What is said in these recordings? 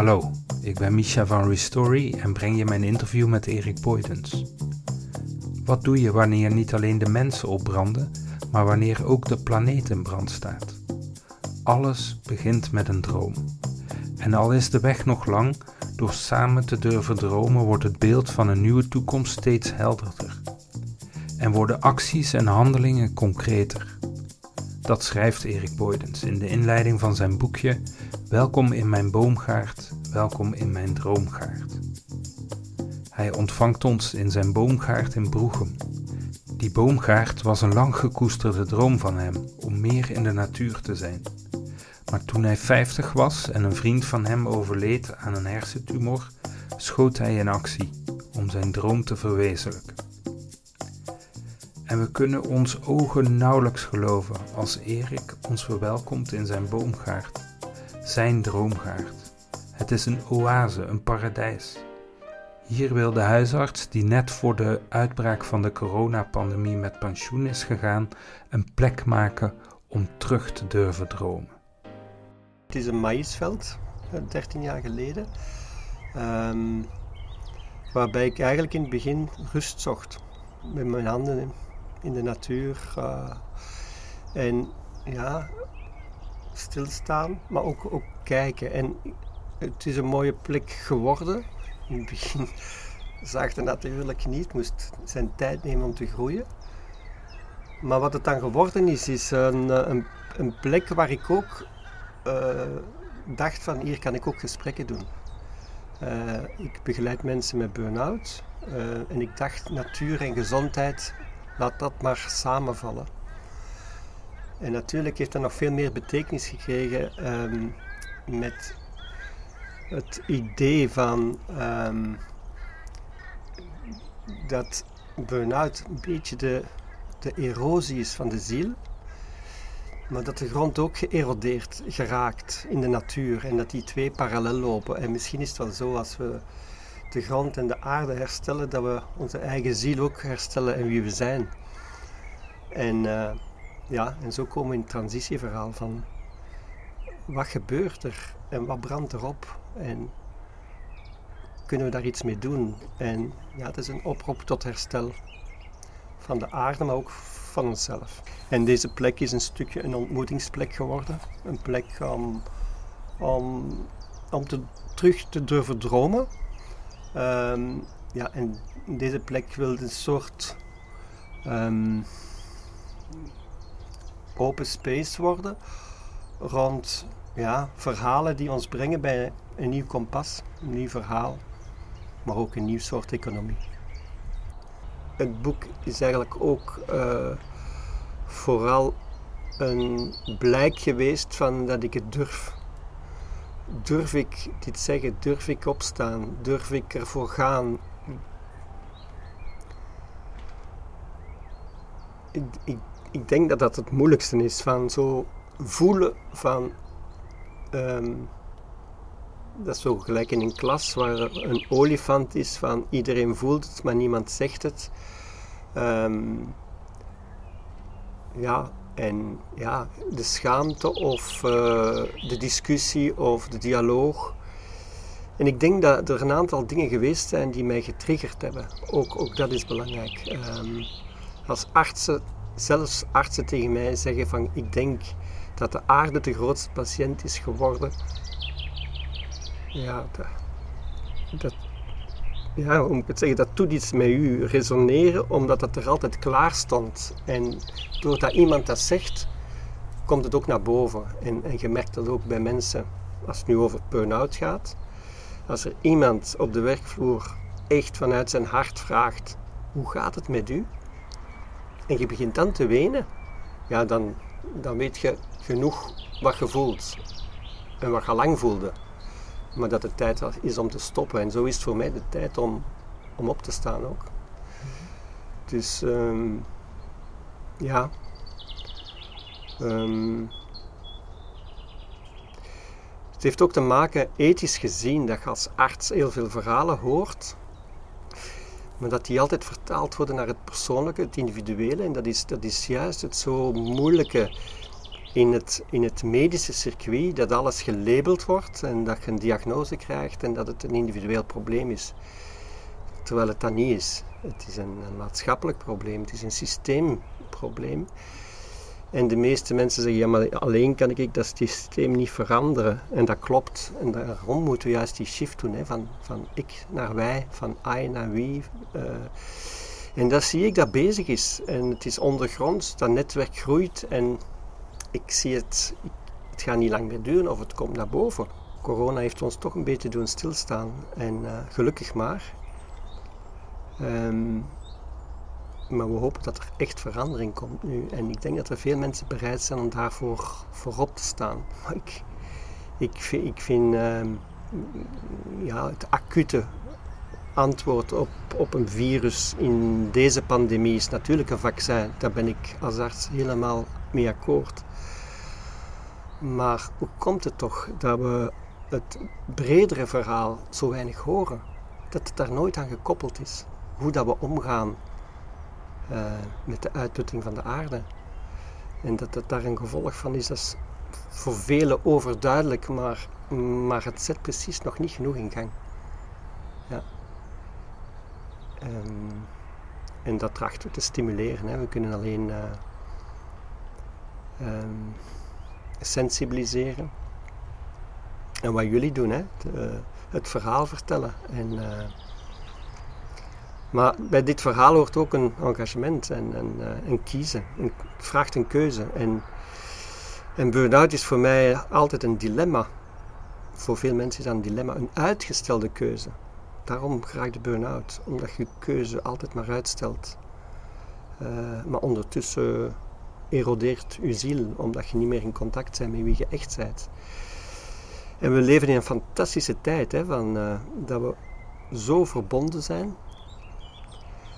Hallo, ik ben Misha van Restory en breng je mijn interview met Erik Boydens. Wat doe je wanneer niet alleen de mensen opbranden, maar wanneer ook de planeet in brand staat? Alles begint met een droom. En al is de weg nog lang, door samen te durven dromen wordt het beeld van een nieuwe toekomst steeds helderder. En worden acties en handelingen concreter. Dat schrijft Erik Boydens in de inleiding van zijn boekje Welkom in mijn boomgaard, welkom in mijn droomgaard. Hij ontvangt ons in zijn boomgaard in Broegem. Die boomgaard was een lang gekoesterde droom van hem om meer in de natuur te zijn. Maar toen hij 50 was en een vriend van hem overleed aan een hersentumor, schoot hij in actie om zijn droom te verwezenlijken. En we kunnen ons ogen nauwelijks geloven als Erik ons verwelkomt in zijn boomgaard, zijn droomgaard. Het is een oase, een paradijs. Hier wil de huisarts, die net voor de uitbraak van de coronapandemie met pensioen is gegaan, een plek maken om terug te durven dromen. Het is een maïsveld, 13 jaar geleden, um, waarbij ik eigenlijk in het begin rust zocht. Met mijn handen in de natuur. Uh, en ja, stilstaan, maar ook, ook kijken. En het is een mooie plek geworden. In het begin zag het natuurlijk niet, moest zijn tijd nemen om te groeien. Maar wat het dan geworden is, is een, een, een plek waar ik ook uh, dacht van hier kan ik ook gesprekken doen. Ik begeleid mensen met burn-out en ik dacht natuur en gezondheid laat dat maar samenvallen. En natuurlijk heeft dat nog veel meer betekenis gekregen um, met het idee van um, dat burn-out een beetje de, de erosie is van de ziel, maar dat de grond ook geërodeerd geraakt in de natuur en dat die twee parallel lopen. En misschien is het wel zo als we de grond en de aarde herstellen, dat we onze eigen ziel ook herstellen en wie we zijn. En, uh, ja, en zo komen we in het transitieverhaal van wat gebeurt er en wat brandt erop en kunnen we daar iets mee doen? En ja, het is een oproep tot herstel van de aarde, maar ook van onszelf. En deze plek is een stukje een ontmoetingsplek geworden. Een plek om, om, om te, terug te durven dromen. Um, ja, en deze plek wil een soort um, open space worden rond ja, verhalen die ons brengen bij een nieuw kompas, een nieuw verhaal, maar ook een nieuw soort economie. Het boek is eigenlijk ook uh, vooral een blijk geweest van dat ik het durf. Durf ik dit zeggen? Durf ik opstaan? Durf ik ervoor gaan? Ik, ik, ik denk dat dat het moeilijkste is van zo voelen van. Um, dat is zo gelijk in een klas waar er een olifant is van iedereen voelt het, maar niemand zegt het. Um, ja, en ja, de schaamte of uh, de discussie of de dialoog. En ik denk dat er een aantal dingen geweest zijn die mij getriggerd hebben. Ook, ook dat is belangrijk. Um, als artsen, zelfs artsen tegen mij zeggen van ik denk dat de aarde de grootste patiënt is geworden. Ja, dat, ja, hoe moet ik zeggen, dat doet iets met u resoneren, omdat het er altijd klaar stond. En doordat iemand dat zegt, komt het ook naar boven. En, en je merkt dat ook bij mensen, als het nu over burn-out gaat. Als er iemand op de werkvloer echt vanuit zijn hart vraagt, hoe gaat het met u? En je begint dan te wenen, ja, dan, dan weet je genoeg wat je voelt. En wat je lang voelde maar dat het tijd is om te stoppen. En zo is het voor mij de tijd om, om op te staan ook. Dus um, ja. Um, het heeft ook te maken, ethisch gezien, dat je als arts heel veel verhalen hoort, maar dat die altijd vertaald worden naar het persoonlijke, het individuele. En dat is, dat is juist het zo moeilijke in het, in het medische circuit dat alles gelabeld wordt en dat je een diagnose krijgt en dat het een individueel probleem is. Terwijl het dat niet is. Het is een, maatschappelijk probleem, het is een systeemprobleem. En de meeste mensen zeggen, ja maar alleen kan ik dat systeem niet veranderen. En dat klopt. En daarom moeten we juist die shift doen, hè, van, van ik naar wij, van I naar wie. Uh, en dat zie ik dat bezig is. En het is ondergronds, dat netwerk groeit en ik zie het, het gaat niet lang meer duren of het komt naar boven. Corona heeft ons toch een beetje doen stilstaan en uh, gelukkig maar. Um, maar we hopen dat er echt verandering komt nu. En ik denk dat er veel mensen bereid zijn om daarvoor voorop te staan. Maar ik, ik, vind, uh, ja, het acute antwoord op, op een virus in deze pandemie is natuurlijk een vaccin. Daar ben ik als arts helemaal mee akkoord. Maar hoe komt het toch dat we het bredere verhaal zo weinig horen? Dat het daar nooit aan gekoppeld is. Hoe dat we omgaan uh, met de uitputting van de aarde. En dat het daar een gevolg van is, dat is voor velen overduidelijk, maar, maar het zet precies nog niet genoeg in gang. Ja. Um, en dat trachten we te stimuleren. Hè. We kunnen alleen uh, um, sensibiliseren. En wat jullie doen, hè, de, het verhaal vertellen. En, uh, maar bij dit verhaal hoort ook een engagement en, en, uh, kiezen. het vraagt een keuze. En, en burn-out is voor mij altijd een dilemma. Voor veel mensen is dat een dilemma, een uitgestelde keuze. Daarom graag de burn-out, omdat je keuze altijd maar uitstelt. Maar ondertussen erodeert je ziel, omdat je niet meer in contact bent met wie je echt bent. En we leven in een fantastische tijd, hè, van, uh, dat we zo verbonden zijn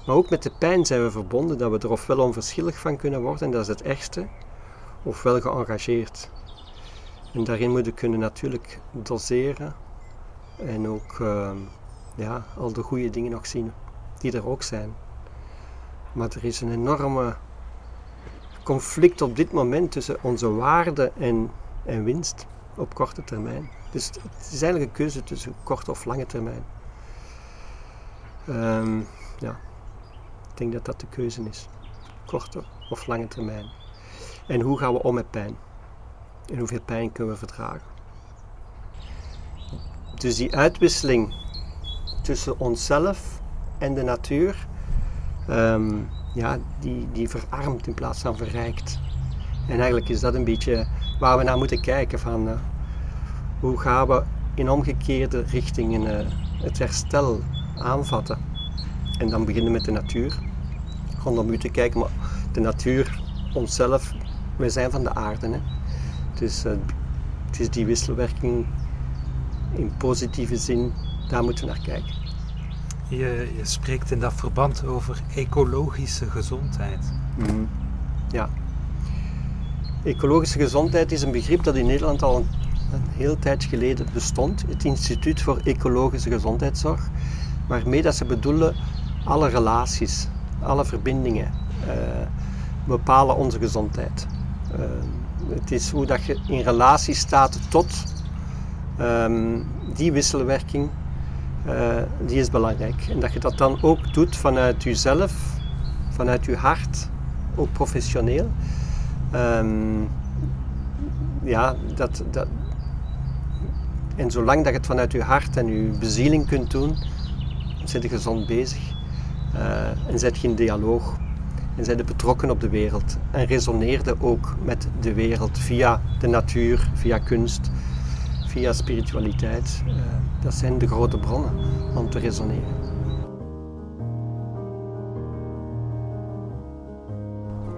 maar ook met de pijn zijn we verbonden dat we er ofwel onverschillig van kunnen worden, en dat is het ergste, ofwel geëngageerd. En daarin moet je kunnen natuurlijk doseren en ook uh, ja, al de goede dingen nog zien die er ook zijn. Maar er is een enorme conflict op dit moment tussen onze waarde en, en winst op korte termijn. Dus het is eigenlijk een keuze tussen korte of lange termijn. Um, ja. Ik denk dat dat de keuze is. Korte of lange termijn. En hoe gaan we om met pijn? En hoeveel pijn kunnen we verdragen? Dus die uitwisseling tussen onszelf en de natuur, um, ja, die, die verarmt in plaats van verrijkt. En eigenlijk is dat een beetje waar we naar moeten kijken van uh, hoe gaan we in omgekeerde richtingen uh, het herstel aanvatten. En dan beginnen met de natuur. Rondom u te kijken, maar de natuur, onszelf, wij zijn van de aarde. Hè. Dus het is die wisselwerking in positieve zin, daar moeten we naar kijken. Je, je spreekt in dat verband over ecologische gezondheid. Mm, ja. Ecologische gezondheid is een begrip dat in Nederland al een, heel tijd geleden bestond. Het Instituut voor Ecologische Gezondheidszorg. Waarmee dat ze bedoelen alle relaties, alle verbindingen uh, bepalen onze gezondheid. Uh, het is hoe dat je in relatie staat tot um, die wisselwerking, uh, die is belangrijk. En dat je dat dan ook doet vanuit jezelf, vanuit je hart, ook professioneel. Um, ja, dat, dat, en zolang dat je het vanuit je hart en je bezieling kunt doen, zit je gezond bezig. Uh, en zet je in dialoog. En zijn betrokken op de wereld. En resoneerde ook met de wereld via de natuur, via kunst, via spiritualiteit. Uh, dat zijn de grote bronnen om te resoneren.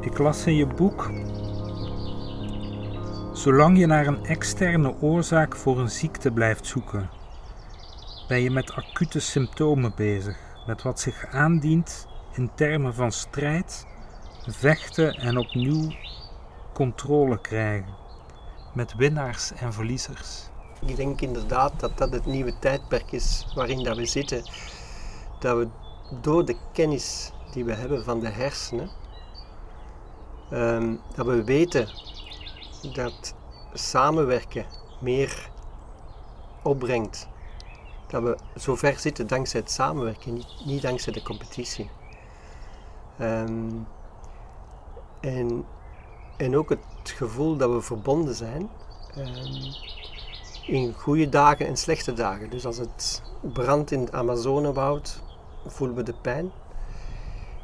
Ik las in je boek. Zolang je naar een externe oorzaak voor een ziekte blijft zoeken, ben je met acute symptomen bezig met wat zich aandient in termen van strijd, vechten en opnieuw controle krijgen. Met winnaars en verliezers. Ik denk inderdaad dat dat het nieuwe tijdperk is waarin dat we zitten. Dat we door de kennis die we hebben van de hersenen, um, dat we weten dat samenwerken meer opbrengt. Dat we zo ver zitten dankzij het samenwerken, niet, niet dankzij de competitie. Ehm, en, en ook het gevoel dat we verbonden zijn. Ehm, in goede dagen en slechte dagen. Dus als het brandt in het Amazonewoud, voelen we de pijn.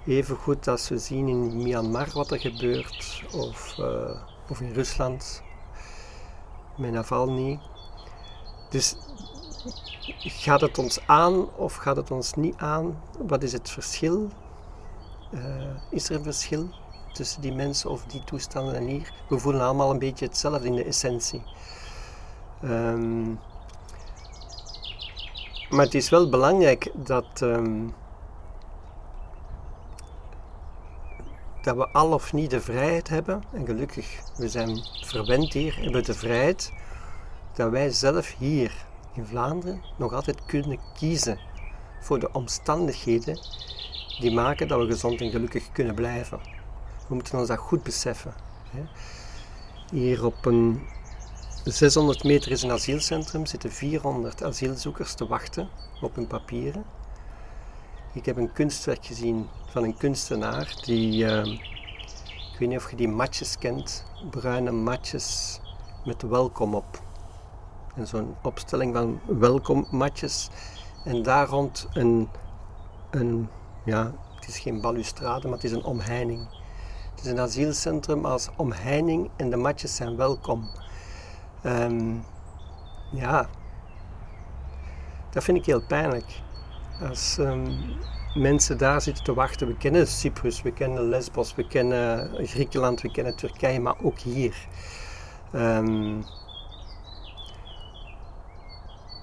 Even goed als we zien in Myanmar wat er gebeurt, of, uh, of in Rusland met Navalny. Dus gaat het ons aan of gaat het ons niet aan? Wat is het verschil? Uh, is er een verschil tussen die mensen of die toestanden en hier? We voelen allemaal een beetje hetzelfde in de essentie. Um, maar het is wel belangrijk dat, um, dat we al of niet de vrijheid hebben. En gelukkig, we zijn verwend hier, hebben de vrijheid dat wij zelf hier in Vlaanderen nog altijd kunnen kiezen voor de omstandigheden die maken dat we gezond en gelukkig kunnen blijven. We moeten ons dat goed beseffen. Hier op een 600 meter is een asielcentrum, zitten 400 asielzoekers te wachten op hun papieren. Ik heb een kunstwerk gezien van een kunstenaar die, uh, ik weet niet of je die matjes kent, bruine matjes met welkom op. En zo'n opstelling van welkom matjes en daar rond een, een, ja, het is geen balustrade, maar het is een omheining. Het is een asielcentrum als omheining en de matjes zijn welkom. Um, ja, dat vind ik heel pijnlijk. Als um, mensen daar zitten te wachten. We kennen Cyprus, we kennen Lesbos, we kennen Griekenland, we kennen Turkije, maar ook hier. Um,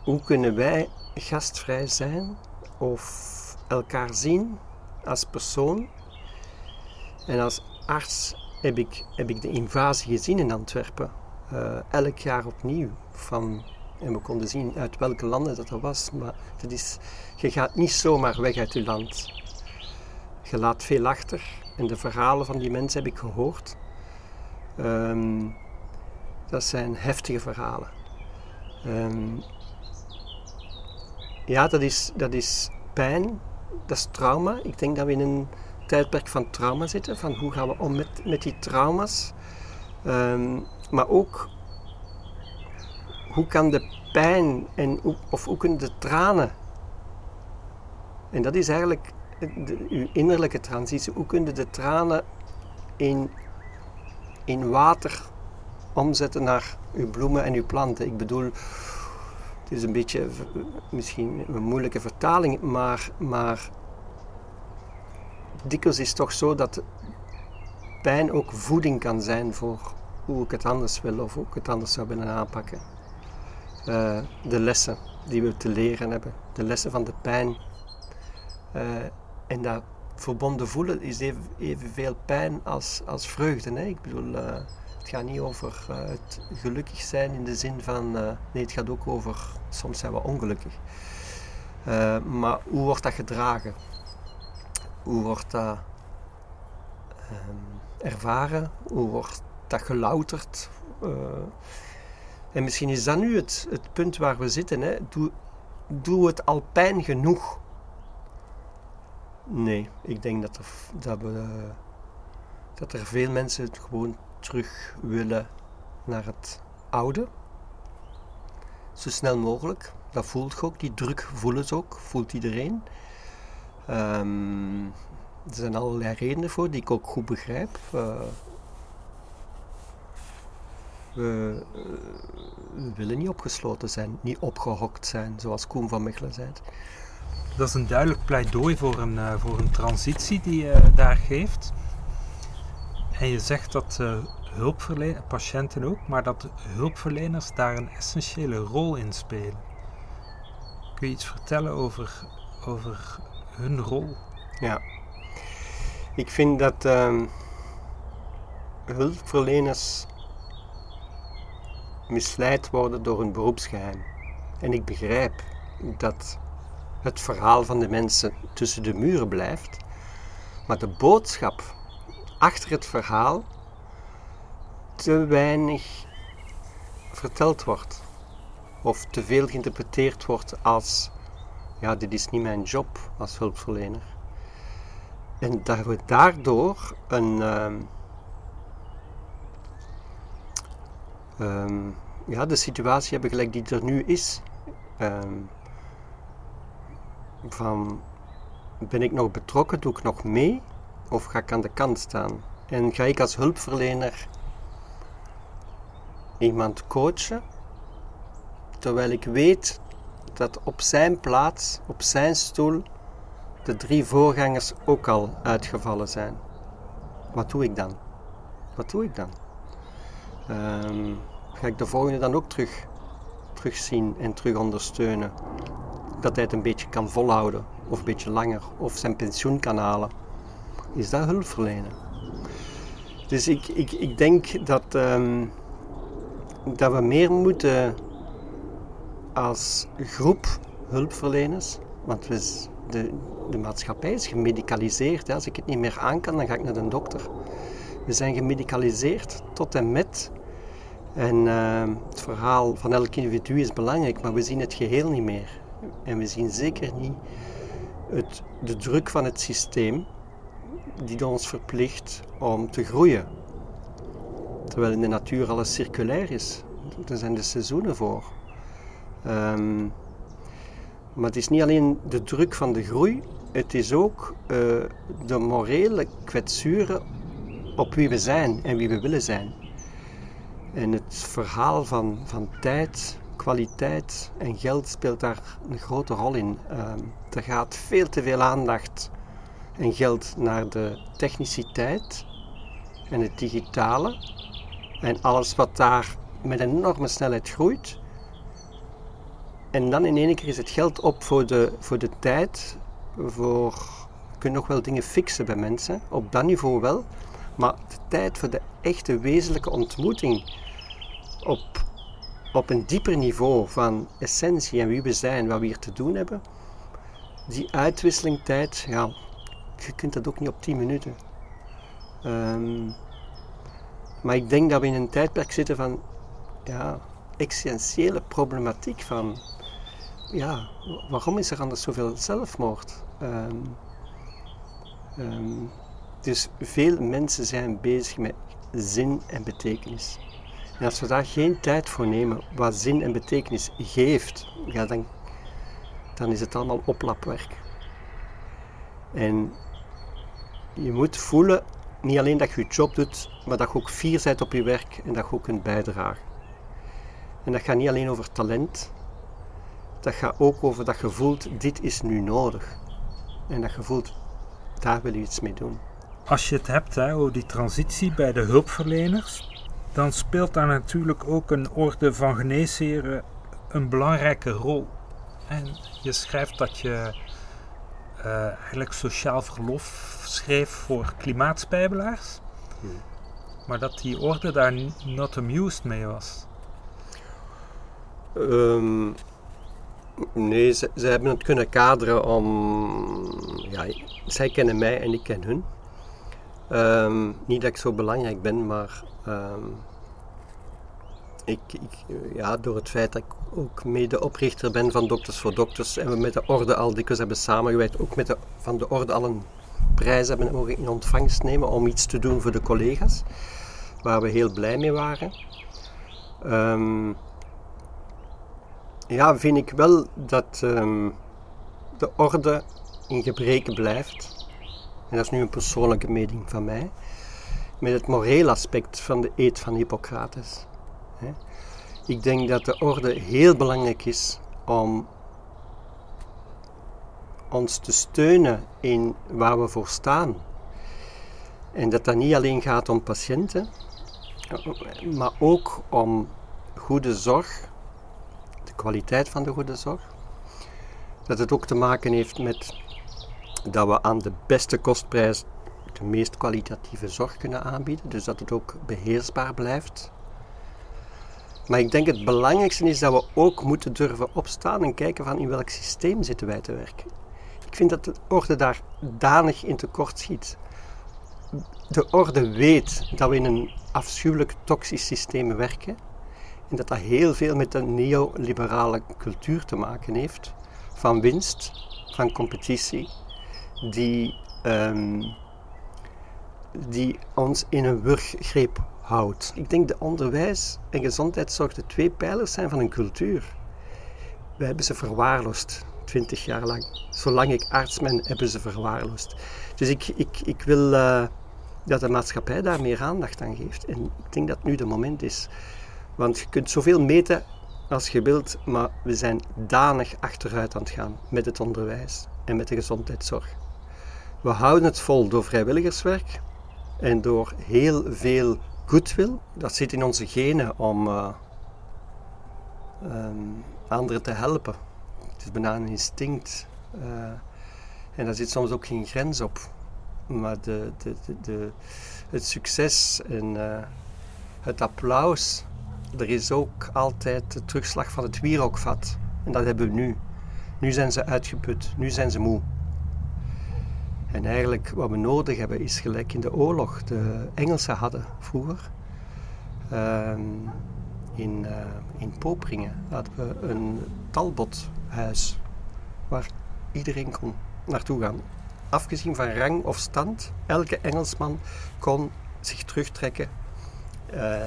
hoe kunnen wij gastvrij zijn of elkaar zien als persoon? En als arts heb ik, heb ik de invasie gezien in Antwerpen uh, elk jaar opnieuw. Van, en we konden zien uit welke landen dat er was. Maar dat is, je gaat niet zomaar weg uit je land. Je laat veel achter. En de verhalen van die mensen heb ik gehoord. Um, dat zijn heftige verhalen. Um, ja, dat is, dat is pijn. Dat is trauma. Ik denk dat we in een tijdperk van trauma zitten. Van hoe gaan we om met, met die trauma's. Um, maar ook hoe kan de pijn en of hoe kunnen de tranen. En dat is eigenlijk uw innerlijke transitie. Hoe kunnen de tranen in, in water omzetten naar uw bloemen en uw planten? Ik bedoel, het is een beetje misschien een moeilijke vertaling, maar, maar dikwijls is het toch zo dat pijn ook voeding kan zijn voor hoe ik het anders wil of hoe ik het anders zou willen aanpakken. Uh, de lessen die we te leren hebben, de lessen van de pijn. Uh, en dat verbonden voelen is even, evenveel pijn als, als vreugde. Hè? Ik bedoel, uh, het gaat niet over het gelukkig zijn in de zin van, nee, het gaat ook over, soms zijn we ongelukkig. maar hoe wordt dat gedragen? Hoe wordt dat um, ervaren? Hoe wordt dat gelouterd. Uh, en misschien is dat nu het, het punt waar we zitten. Hè. Doe, doe het al pijn genoeg? Nee, ik denk dat er, dat, we, dat er veel mensen het gewoon terug willen naar het oude. Zo snel mogelijk. Dat voelt je ook, die druk voelen ze ook, voelt iedereen. Um, er zijn allerlei redenen voor die ik ook goed begrijp. Uh, we, eh, we, willen niet opgesloten zijn, niet opgehokt zijn, zoals Koen van Mechelen zei. Dat is een duidelijk pleidooi voor een, uh, voor een transitie die je daar geeft. En je zegt dat hulpverleners, patiënten ook, maar dat hulpverleners daar een essentiële rol in spelen. Kun je iets vertellen over, over hun rol? Ja, ik vind dat uh, hulpverleners misleid worden door een beroepsgeheim. En ik begrijp dat het verhaal van de mensen tussen de muren blijft, maar de boodschap achter het verhaal te weinig verteld wordt. Of te veel geïnterpreteerd wordt als, ja, dit is niet mijn job als hulpverlener. En dat we daardoor een, ehm, ja, de situatie hebben gelijk die er nu is. Ehm, van, ben ik nog betrokken, doe ik nog mee of ga ik aan de kant staan? En ga ik als hulpverlener iemand coachen, terwijl ik weet dat op zijn plaats, op zijn stoel, de drie voorgangers ook al uitgevallen zijn. Wat doe ik dan? Wat doe ik dan? Ehm, ga ik de volgende dan ook terug, terugzien en terug ondersteunen? Dat hij het een beetje kan volhouden, of een beetje langer, of zijn pensioen kan halen. Is dat hulpverlenen? Dus ik, ik, ik denk dat, ehm, dat we meer moeten als groep hulpverleners, want we, de, de maatschappij is gemedicaliseerd. Als ik het niet meer aan kan, dan ga ik naar de dokter. We zijn gemedicaliseerd tot en met. En ehm, het verhaal van elk individu is belangrijk, maar we zien het geheel niet meer. En we zien zeker niet het, de druk van het systeem die ons verplicht om te groeien. Terwijl in de natuur alles circulair is. Er zijn de seizoenen voor. Ehm, maar het is niet alleen de druk van de groei, het is ook uh, de morele kwetsuren op wie we zijn en wie we willen zijn. En het verhaal van, van tijd, kwaliteit en geld speelt daar een grote rol in. Um, er gaat veel te veel aandacht en geld naar de techniciteit en het digitale en alles wat daar met enorme snelheid groeit. En dan in één keer is het geld op voor de, voor de tijd, voor, je kunt nog wel dingen fixen bij mensen, op dat niveau wel, maar de tijd voor de echte wezenlijke ontmoeting op, op een dieper niveau van essentie en wie we zijn, wat we hier te doen hebben, die uitwisseling tijd, ja, je kunt dat ook niet op 10 minuten. Um, maar ik denk dat we in een tijdperk zitten van ja, existentiële problematiek van ja, waarom is er anders zoveel zelfmoord? Um, um, dus veel mensen zijn bezig met zin en betekenis. En als we daar geen tijd voor nemen wat zin en betekenis geeft, ja, dan, dan is het allemaal oplapwerk. En je moet voelen, niet alleen dat je je job doet, maar dat je ook fier bent op je werk en dat je ook kunt bijdragen. En dat gaat niet alleen over talent, dat gaat ook over dat je voelt, dit is nu nodig. En dat je voelt, daar wil je iets mee doen. Als je het hebt hè, over die transitie bij de hulpverleners, dan speelt daar natuurlijk ook een orde van geneesheren een belangrijke rol. En je schrijft dat je uh, eigenlijk sociaal verlof schreef voor klimaatspijbelaars. Hmm. Maar dat die orde daar not amused mee was. Um, nee, ze, ze, hebben het kunnen kaderen om... Ja, zij kennen mij en ik ken hun. Um, niet dat ik zo belangrijk ben, maar um, ik, ik, ja, door het feit dat ik ook medeoprichter ben van Dokters voor Dokters en we met de orde al dikwijls hebben samengewerkt, ook met de, van de orde al een prijs hebben mogen in ontvangst nemen om iets te doen voor de collega's, waar we heel blij mee waren. Um, ja, vind ik wel dat de orde in gebreken blijft. En dat is nu een persoonlijke mening van mij. Met het morele aspect van de eed van Hippocrates. Ik denk dat de orde heel belangrijk is om ons te steunen in waar we voor staan. En dat dat niet alleen gaat om patiënten, maar ook om goede zorg, de kwaliteit van de goede zorg. Dat het ook te maken heeft met dat we aan de beste kostprijs de meest kwalitatieve zorg kunnen aanbieden, dus dat het ook beheersbaar blijft. Maar ik denk het belangrijkste is dat we ook moeten durven opstaan en kijken van in welk systeem zitten wij te werken. Ik vind dat de orde daar danig in tekort schiet. de orde weet dat we in een afschuwelijk toxisch systeem werken en dat dat heel veel met de neoliberale cultuur te maken heeft van winst, van competitie, die, um, die ons in een wurggreep houdt. Ik denk dat onderwijs en gezondheidszorg de twee pijlers zijn van een cultuur. We hebben ze verwaarloosd, twintig jaar lang. Zolang ik arts ben, hebben ze verwaarloosd. Dus ik, ik, ik wil uh, dat de maatschappij daar meer aandacht aan geeft. En ik denk dat nu de moment is. Want je kunt zoveel meten als je wilt, maar we zijn danig achteruit aan het gaan met het onderwijs en met de gezondheidszorg. We houden het vol door vrijwilligerswerk en door heel veel goodwill. Dat zit in onze genen om uh, um, anderen te helpen. Het is bijna een instinct. Uh, en daar zit soms ook geen grens op. Maar de, de, de, het succes en uh, het applaus, er is ook altijd de terugslag van het wierookvat. En dat hebben we nu. Nu zijn ze uitgeput, nu zijn ze moe. En eigenlijk wat we nodig hebben is gelijk in de oorlog de Engelsen hadden vroeger. Uh, in, uh, in Poperingen hadden we een talbothuis waar iedereen kon naartoe gaan. Afgezien van rang of stand, elke Engelsman kon zich terugtrekken uh,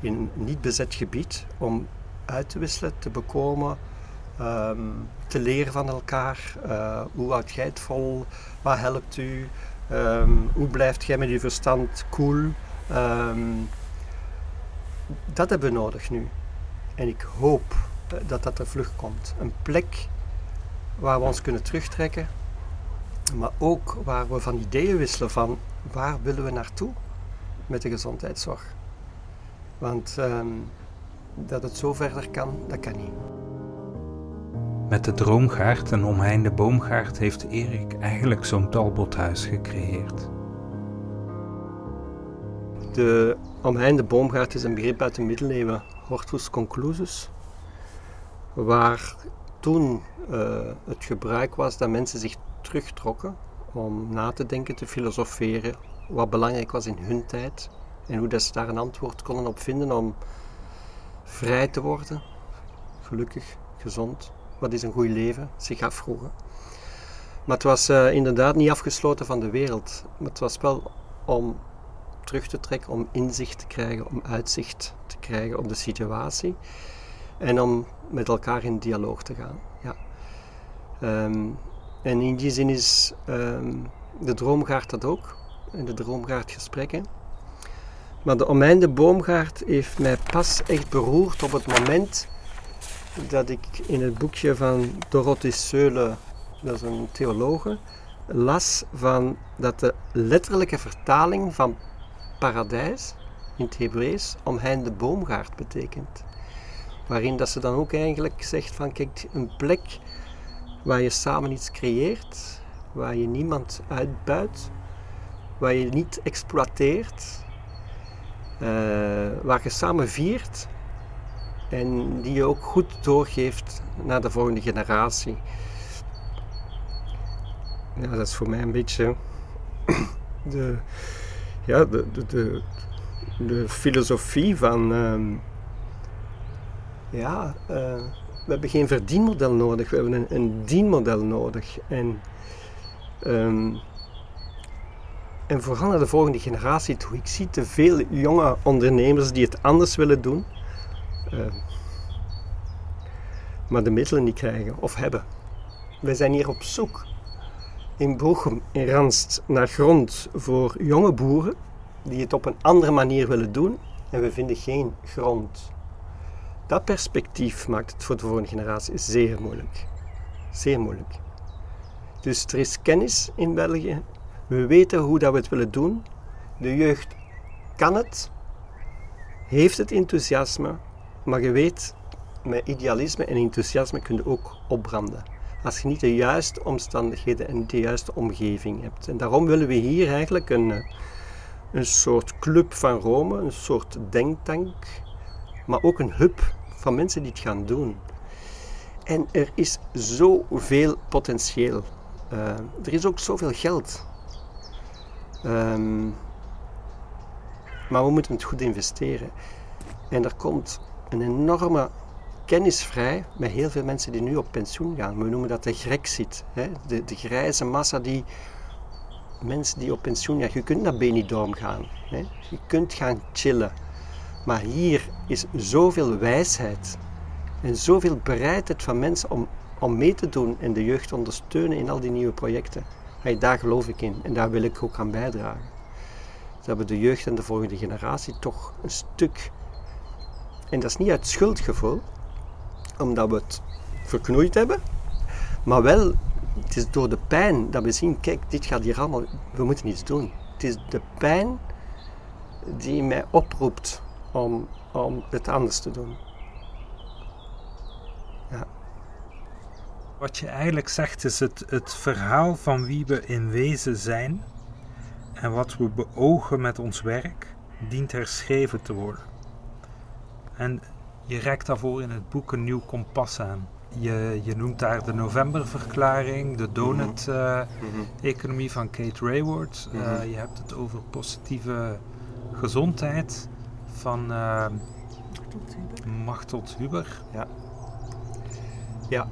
in een niet bezet gebied om uit te wisselen, te bekomen, um, te leren van elkaar. Uh, hoe houdt jij het vol? Wat helpt u? Um, hoe blijft jij met je verstand cool? Um, dat hebben we nodig nu. En ik hoop eh, dat dat er vlug komt. Een plek waar we ons kunnen terugtrekken, maar ook waar we van ideeën wisselen van waar willen we naartoe met de gezondheidszorg. Want dat het zo verder kan, dat kan niet. Met de droomgaard en omheinde boomgaard heeft Erik eigenlijk zo'n talbothuis gecreëerd. De omheinde boomgaard is een begrip uit de middeleeuwen, Hortus conclusus, waar toen uh, het gebruik was dat mensen zich terugtrokken om na te denken, te filosoferen, wat belangrijk was in hun tijd en hoe dat ze daar een antwoord konden op vinden om vrij te worden, gelukkig, gezond, wat is een goed leven, zich afvroegen. Maar het was uh, inderdaad niet afgesloten van de wereld, maar het was wel om terug te trekken, om inzicht te krijgen, om uitzicht te krijgen op de situatie en om met elkaar in dialoog te gaan. Ja. Um, en in die zin is um, de droomgaard dat ook, en de droomgaardgesprekken. Maar de omheinde boomgaard heeft mij pas echt beroerd op het moment dat ik in het boekje van Dorothee Seule, dat is een theologe, las van dat de letterlijke vertaling van paradijs in het Hebreeuws omheinde boomgaard betekent. Waarin dat ze dan ook eigenlijk zegt van kijk, een plek waar je samen iets creëert, waar je niemand uitbuit, waar je niet exploiteert, uh, waar je samen viert en die je ook goed doorgeeft naar de volgende generatie. Ja, dat is voor mij een beetje de, ja, de, de, de, filosofie van. Uh, ja, uh, we hebben geen verdienmodel nodig, we hebben een, een dienmodel nodig. En, um, en vooral naar de volgende generatie toe. Ik zie te veel jonge ondernemers die het anders willen doen, uh, maar de middelen niet krijgen of hebben. Wij zijn hier op zoek in Broegem, in Ranst, naar grond voor jonge boeren die het op een andere manier willen doen en we vinden geen grond. Dat perspectief maakt het voor de volgende generatie zeer moeilijk. Zeer moeilijk. Dus er is kennis in België. We weten hoe dat we het willen doen. De jeugd kan het, heeft het enthousiasme, maar je weet, met idealisme en enthousiasme kun je ook opbranden als je niet de juiste omstandigheden en de juiste omgeving hebt. En daarom willen we hier eigenlijk een, eh, een soort club van Rome, een soort denktank, maar ook een hub van mensen die het gaan doen. En er is zoveel potentieel. Uh, er is ook zoveel geld. Ehm, maar we moeten het goed investeren. En er komt een enorme kennis vrij met heel veel mensen die nu op pensioen gaan. We noemen dat de grexit. De, de grijze massa die mensen die op pensioen gaan. Je kunt naar Benidorm gaan. Hè? Je kunt gaan chillen. Maar hier is zoveel wijsheid en zoveel bereidheid van mensen om, om mee te doen en de jeugd ondersteunen in al die nieuwe projecten. Daar geloof ik in en daar wil ik ook aan bijdragen. Dat we de jeugd en de volgende generatie toch een stuk. En dat is niet uit schuldgevoel, omdat we het verknoeid hebben, maar wel het is door de pijn dat we zien, kijk, dit gaat hier allemaal, we moeten iets doen. Het is de pijn die mij oproept om, om het anders te doen. Ja. Wat je eigenlijk zegt is het, het verhaal van wie we in wezen zijn en wat we beogen met ons werk dient herschreven te worden. En je reikt daarvoor in het boek een nieuw kompas aan. Je, je noemt daar de novemberverklaring, de donut-economie mhm. van Kate Rayward. Uh, je hebt het over positieve gezondheid van uh, Machteld Huber. Ja. Ja.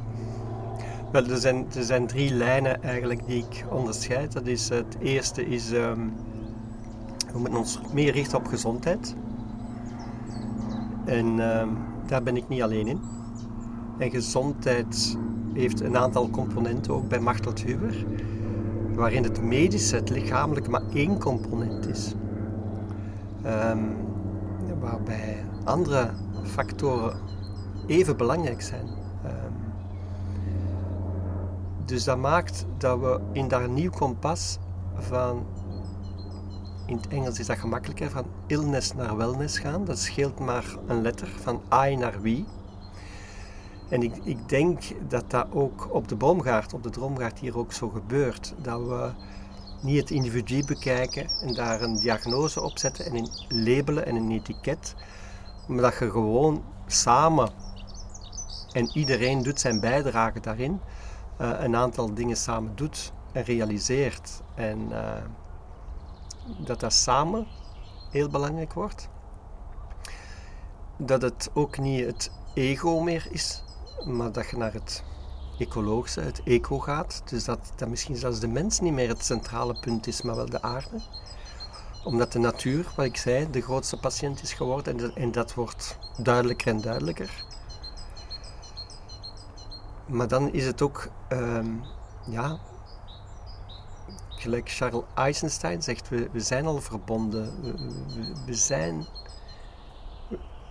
Wel, er zijn, er zijn drie lijnen eigenlijk die ik onderscheid. Dat is, het eerste is, um, we moeten ons meer richten op gezondheid. En um, daar ben ik niet alleen in. En gezondheid heeft een aantal componenten, ook bij Machteld Huber, waarin het medische, het lichamelijke, maar één component is. Um, waarbij andere factoren even belangrijk zijn. Um, dus dat maakt dat we in dat nieuw kompas van, in het Engels is dat gemakkelijker, van illness naar wellness gaan. Dat scheelt maar een letter, van I naar we. En ik, ik denk dat dat ook op de boomgaard, op de droomgaard hier ook zo gebeurt. Dat we niet het individu bekijken en daar een diagnose op zetten en een labelen en een etiket. Maar dat je gewoon samen, en iedereen doet zijn bijdrage daarin, uh, een aantal dingen samen doet en realiseert. En uh, dat dat samen heel belangrijk wordt. Dat het ook niet het ego meer is maar dat je naar het ecologische, het eco gaat. Dus dat, dat misschien zelfs de mens niet meer het centrale punt is, maar wel de aarde. Omdat de natuur, wat ik zei, de grootste patiënt is geworden en, en dat wordt duidelijker en duidelijker. Maar dan is het ook, um, ja, gelijk Charles Eisenstein zegt, we, we zijn al verbonden. We, we, zijn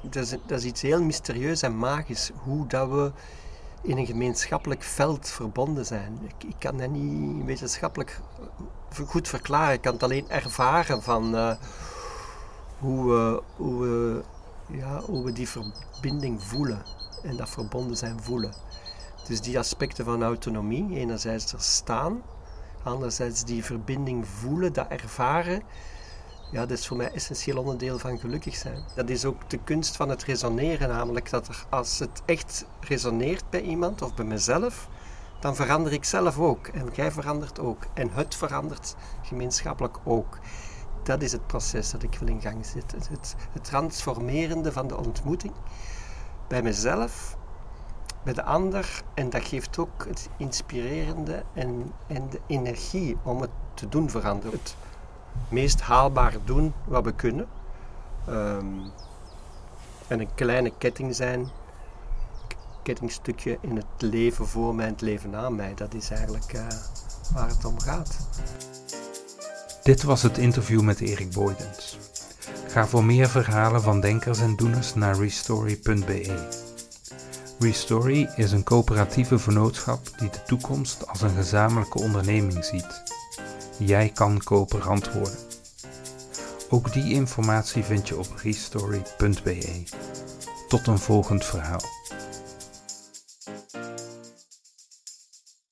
dat is, dat is iets heel mysterieus en magisch. Hoe dat we in een gemeenschappelijk veld verbonden zijn. Ik, ik kan dat niet wetenschappelijk goed verklaren. Ik kan het alleen ervaren van uh, hoe, we, hoe, we, ja, hoe we die verbinding voelen. En dat verbonden zijn voelen. Dus die aspecten van autonomie, enerzijds er staan, anderzijds die verbinding voelen, dat ervaren, ja, dat is voor mij essentieel onderdeel van gelukkig zijn. Dat is ook de kunst van het resoneren, namelijk dat er, als het echt resoneert bij iemand of bij mezelf, dan verander ik zelf ook. En jij verandert ook. En het verandert gemeenschappelijk ook. Dat is het proces dat ik wil in gang zetten. Het, het transformerende van de ontmoeting bij mezelf, bij de ander. En dat geeft ook het inspirerende en, en de energie om het te doen veranderen meest haalbaar doen wat we kunnen. Ehm, en een kleine ketting zijn, kettingstukje in het leven voor mij en het leven na mij. Dat is eigenlijk uh, waar het om gaat. Dit was het interview met Erik Boydens. Ga voor meer verhalen van denkers en doeners naar restory.be. Restory is een coöperatieve vennootschap die de toekomst als een gezamenlijke onderneming ziet. Jij kan coöperant worden. Ook die informatie vind je op restory.be. Tot een volgend verhaal.